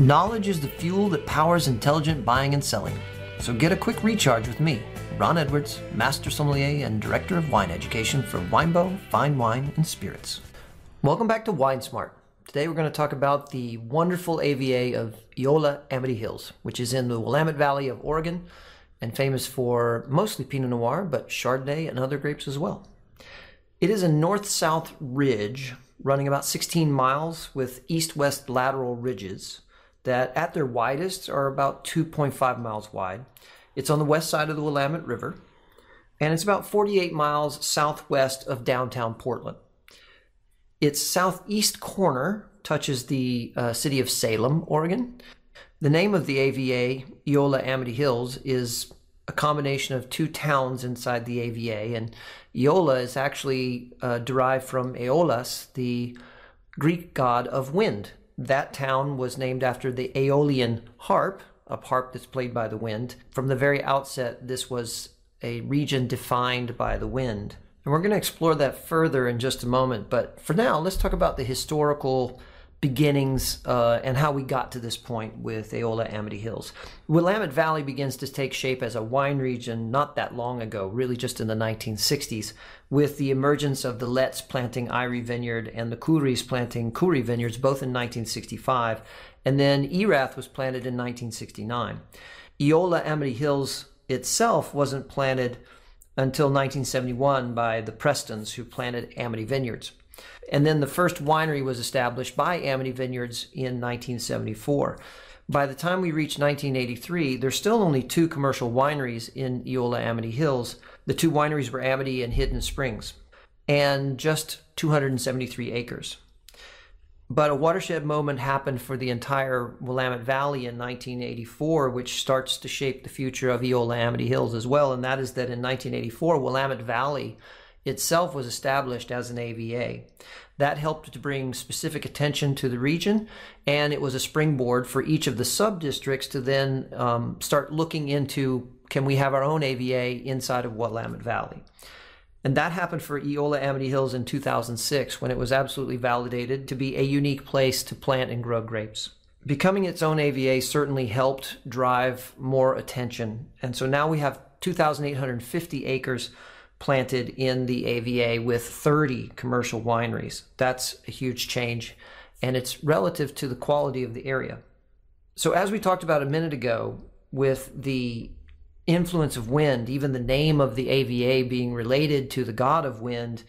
Knowledge is the fuel that powers intelligent buying and selling. So get a quick recharge with me, Ron Edwards, Master Sommelier and Director of Wine Education for Winebow Fine Wine and Spirits. Welcome back to Wine Smart. Today we're going to talk about the wonderful AVA of Eola Amity Hills, which is in the Willamette Valley of Oregon and famous for mostly Pinot Noir, but Chardonnay and other grapes as well. It is a north south ridge running about 16 miles with east west lateral ridges that at their widest are about 2.5 miles wide. It's on the west side of the Willamette River, and it's about 48 miles southwest of downtown Portland. Its southeast corner touches the uh, city of Salem, Oregon. The name of the AVA, Eola Amity Hills, is a combination of two towns inside the AVA, and Eola is actually uh, derived from Aeolus, the Greek god of wind. That town was named after the Aeolian harp, a harp that's played by the wind. From the very outset, this was a region defined by the wind. And we're going to explore that further in just a moment. But for now, let's talk about the historical beginnings uh, and how we got to this point with Eola Amity Hills. Willamette Valley begins to take shape as a wine region not that long ago, really just in the 1960s, with the emergence of the Letts planting Eyrie Vineyard and the Courys planting Coury Vineyards, both in 1965. And then Erath was planted in 1969. Eola Amity Hills itself wasn't planted until 1971 by the Prestons, who planted Amity Vineyards. And then the first winery was established by Amity Vineyards in 1974. By the time we reach 1983, there's still only two commercial wineries in Eola Amity Hills. The two wineries were Amity and Hidden Springs, and just 273 acres. But a watershed moment happened for the entire Willamette Valley in 1984, which starts to shape the future of Eola Amity Hills as well. And that is that in 1984, Willamette Valley itself was established as an AVA. That helped to bring specific attention to the region, and it was a springboard for each of the sub districts to then um, start looking into can we have our own AVA inside of Willamette Valley. And that happened for Eola Amity Hills in 2006 when it was absolutely validated to be a unique place to plant and grow grapes. Becoming its own AVA certainly helped drive more attention. And so now we have 2,850 acres planted in the AVA with 30 commercial wineries. That's a huge change, and it's relative to the quality of the area. So, as we talked about a minute ago, with the influence of wind, even the name of the AVA being related to the god of wind,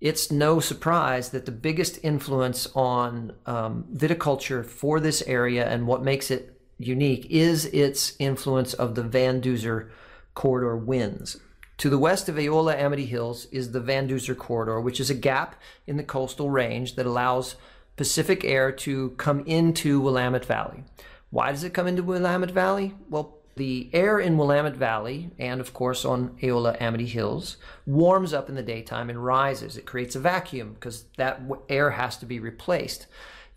it's no surprise that the biggest influence on um, viticulture for this area and what makes it unique is its influence of the Van Duzer corridor winds. To the west of Eola Amity Hills is the Van Duzer Corridor, which is a gap in the coastal range that allows Pacific air to come into Willamette Valley. Why does it come into Willamette Valley? Well, the air in Willamette Valley, and of course on Eola Amity Hills, warms up in the daytime and rises. It creates a vacuum because that air has to be replaced.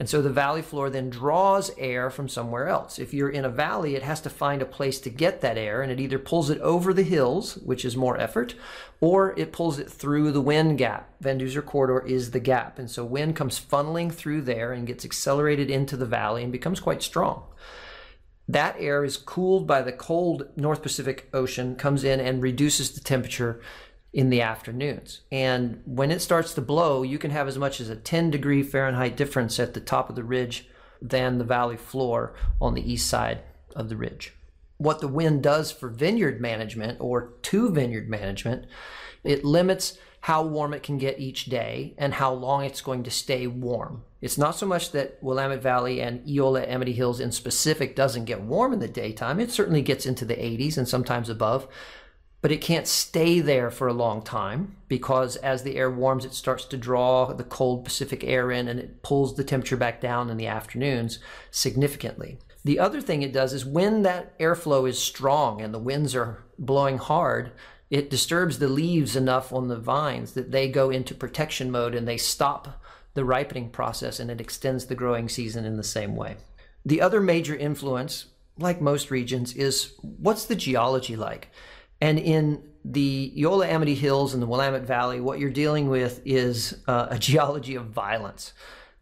And so the valley floor then draws air from somewhere else. If you're in a valley, it has to find a place to get that air, and it either pulls it over the hills, which is more effort, or it pulls it through the wind gap. Van Duzer corridor is the gap. And so wind comes funneling through there and gets accelerated into the valley and becomes quite strong. That air is cooled by the cold North Pacific Ocean, comes in and reduces the temperature in the afternoons. And when it starts to blow, you can have as much as a 10 degree Fahrenheit difference at the top of the ridge than the valley floor on the east side of the ridge. What the wind does for vineyard management or to vineyard management, it limits how warm it can get each day and how long it's going to stay warm. It's not so much that Willamette Valley and Eola Amity Hills in specific doesn't get warm in the daytime. It certainly gets into the 80s and sometimes above, but it can't stay there for a long time because as the air warms, it starts to draw the cold Pacific air in and it pulls the temperature back down in the afternoons significantly. The other thing it does is when that airflow is strong and the winds are blowing hard, it disturbs the leaves enough on the vines that they go into protection mode and they stop the ripening process and it extends the growing season in the same way. The other major influence, like most regions, is what's the geology like? And in the Eola Amity Hills and the Willamette Valley, what you're dealing with is uh, a geology of violence.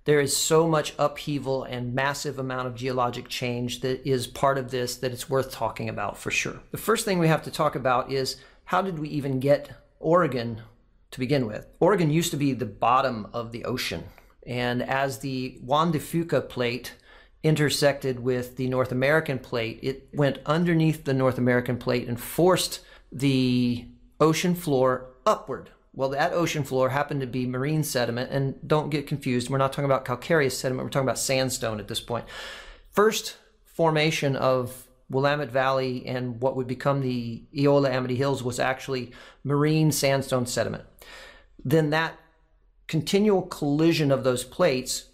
there is so much upheaval and massive amount of geologic change that is part of this that it's worth talking about for sure. The first thing we have to talk about is how did we even get Oregon to begin with? Oregon used to be the bottom of the ocean. And as the Juan de Fuca plate intersected with the North American plate, it went underneath the North American plate and forced the ocean floor upward well, that ocean floor happened to be marine sediment, and don't get confused. We're not talking about calcareous sediment, we're talking about sandstone at this point. First formation of Willamette Valley and what would become the Eola Amity Hills was actually marine sandstone sediment. Then that continual collision of those plates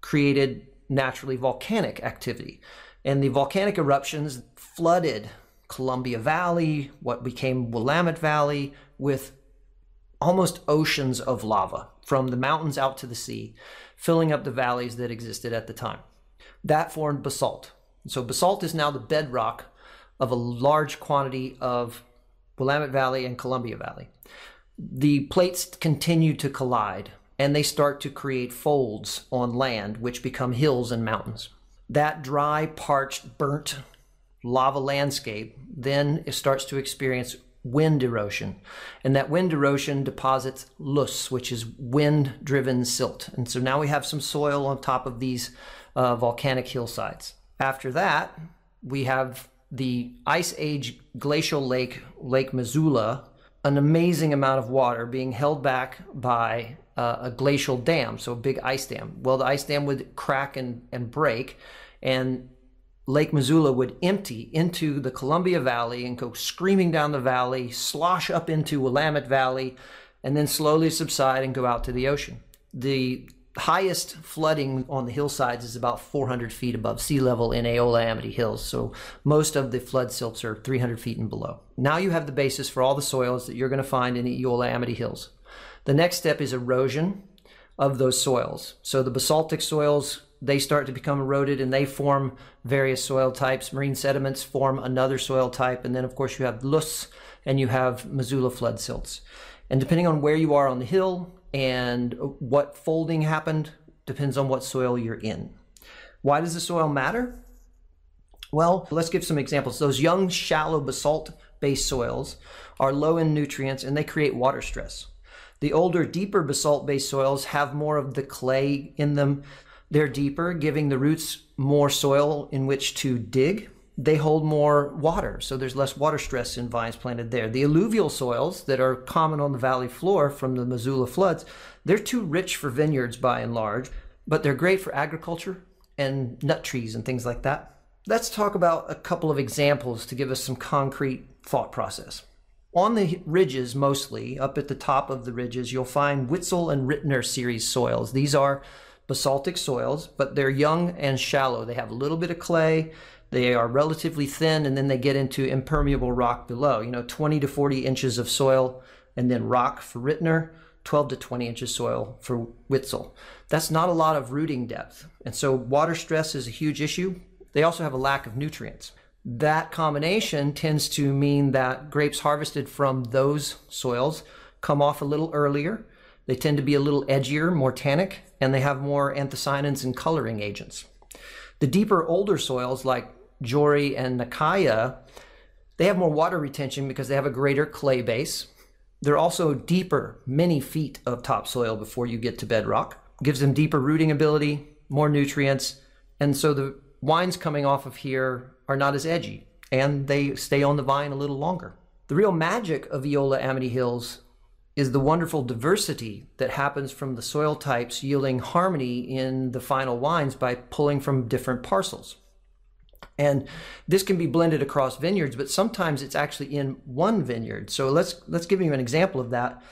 created naturally volcanic activity. And the volcanic eruptions flooded Columbia Valley, what became Willamette Valley, with almost oceans of lava from the mountains out to the sea, filling up the valleys that existed at the time. That formed basalt. So, basalt is now the bedrock of a large quantity of Willamette Valley and Columbia Valley. The plates continue to collide and they start to create folds on land, which become hills and mountains. That dry, parched, burnt lava landscape then it starts to experience wind erosion. And that wind erosion deposits loess, which is wind driven silt. And so now we have some soil on top of these uh, volcanic hillsides. After that, we have the Ice Age glacial lake, Lake Missoula, an amazing amount of water being held back by uh, a glacial dam, so a big ice dam. Well, the ice dam would crack and, and break, and Lake Missoula would empty into the Columbia Valley and go screaming down the valley, slosh up into Willamette Valley, and then slowly subside and go out to the ocean. The highest flooding on the hillsides is about 400 feet above sea level in Eola Amity Hills. So most of the flood silts are 300 feet and below. Now you have the basis for all the soils that you're going to find in the Eola Amity Hills. The next step is erosion of those soils. So the basaltic soils they start to become eroded and they form various soil types. Marine sediments form another soil type. And then, of course, you have loess and you have Missoula flood silts. And depending on where you are on the hill and what folding happened, depends on what soil you're in. Why does the soil matter? Well, let's give some examples. Those young, shallow basalt based soils are low in nutrients and they create water stress. The older, deeper basalt based soils have more of the clay in them, they're deeper, giving the roots more soil in which to dig. They hold more water, so there's less water stress in vines planted there. The alluvial soils that are common on the valley floor from the Missoula floods, they're too rich for vineyards by and large, but they're great for agriculture and nut trees and things like that. Let's talk about a couple of examples to give us some concrete thought process. On the ridges, mostly, up at the top of the ridges, you'll find Witzel and Ritner series soils. These are basaltic soils, but they're young and shallow. They have a little bit of clay, they are relatively thin, and then they get into impermeable rock below. You know, 20 to 40 inches of soil, and then rock for Ritner, 12 to 20 inches soil for Witzel. That's not a lot of rooting depth. And so water stress is a huge issue. They also have a lack of nutrients. That combination tends to mean that grapes harvested from those soils come off a little earlier they tend to be a little edgier, more tannic, and they have more anthocyanins and coloring agents. The deeper, older soils like Jory and Nekia, they have more water retention because they have a greater clay base. They're also deeper, many feet of topsoil before you get to bedrock. Gives them deeper rooting ability, more nutrients, and so the wines coming off of here are not as edgy and they stay on the vine a little longer. The real magic of Eola Amity Hills is the wonderful diversity that happens from the soil types yielding harmony in the final wines by pulling from different parcels. And this can be blended across vineyards, but sometimes it's actually in one vineyard. So let's let's give you an example of that.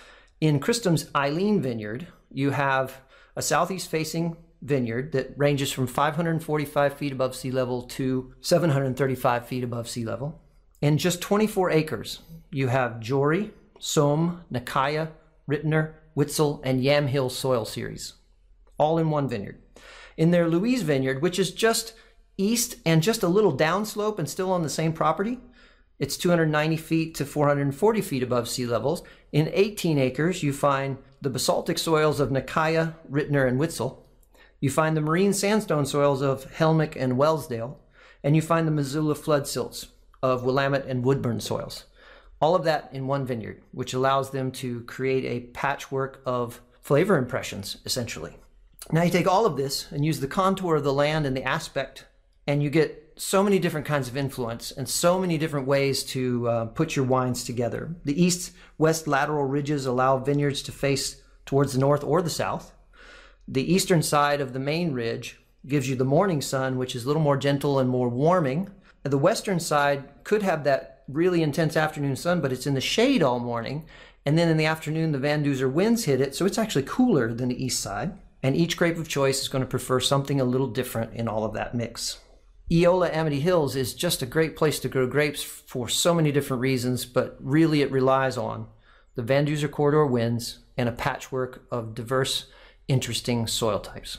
In Cristom's Eileen vineyard, you have a southeast facing vineyard that ranges from 545 feet above sea level to 735 feet above sea level. In just 24 acres, you have Jory, Saum, Nekia, Ritner, Witzel, and Yamhill soil series, all in one vineyard. In their Louise vineyard, which is just east and just a little downslope and still on the same property, it's 290 feet to 440 feet above sea levels. In 18 acres, you find the basaltic soils of Nekia, Ritner, and Witzel. You find the marine sandstone soils of Helmick and Wellsdale, and you find the Missoula flood silts of Willamette and Woodburn soils. All of that in one vineyard, which allows them to create a patchwork of flavor impressions, essentially. Now you take all of this and use the contour of the land and the aspect, and you get so many different kinds of influence and so many different ways to uh, put your wines together. The east west lateral ridges allow vineyards to face towards the north or the south. The eastern side of the main ridge gives you the morning sun, which is a little more gentle and more warming. The western side could have that really intense afternoon sun, but it's in the shade all morning. And then in the afternoon, the Van Duzer winds hit it, so it's actually cooler than the east side. And each grape of choice is going to prefer something a little different in all of that mix. Eola Amity Hills is just a great place to grow grapes for so many different reasons, but really it relies on the Van Duzer corridor winds and a patchwork of diverse, interesting soil types.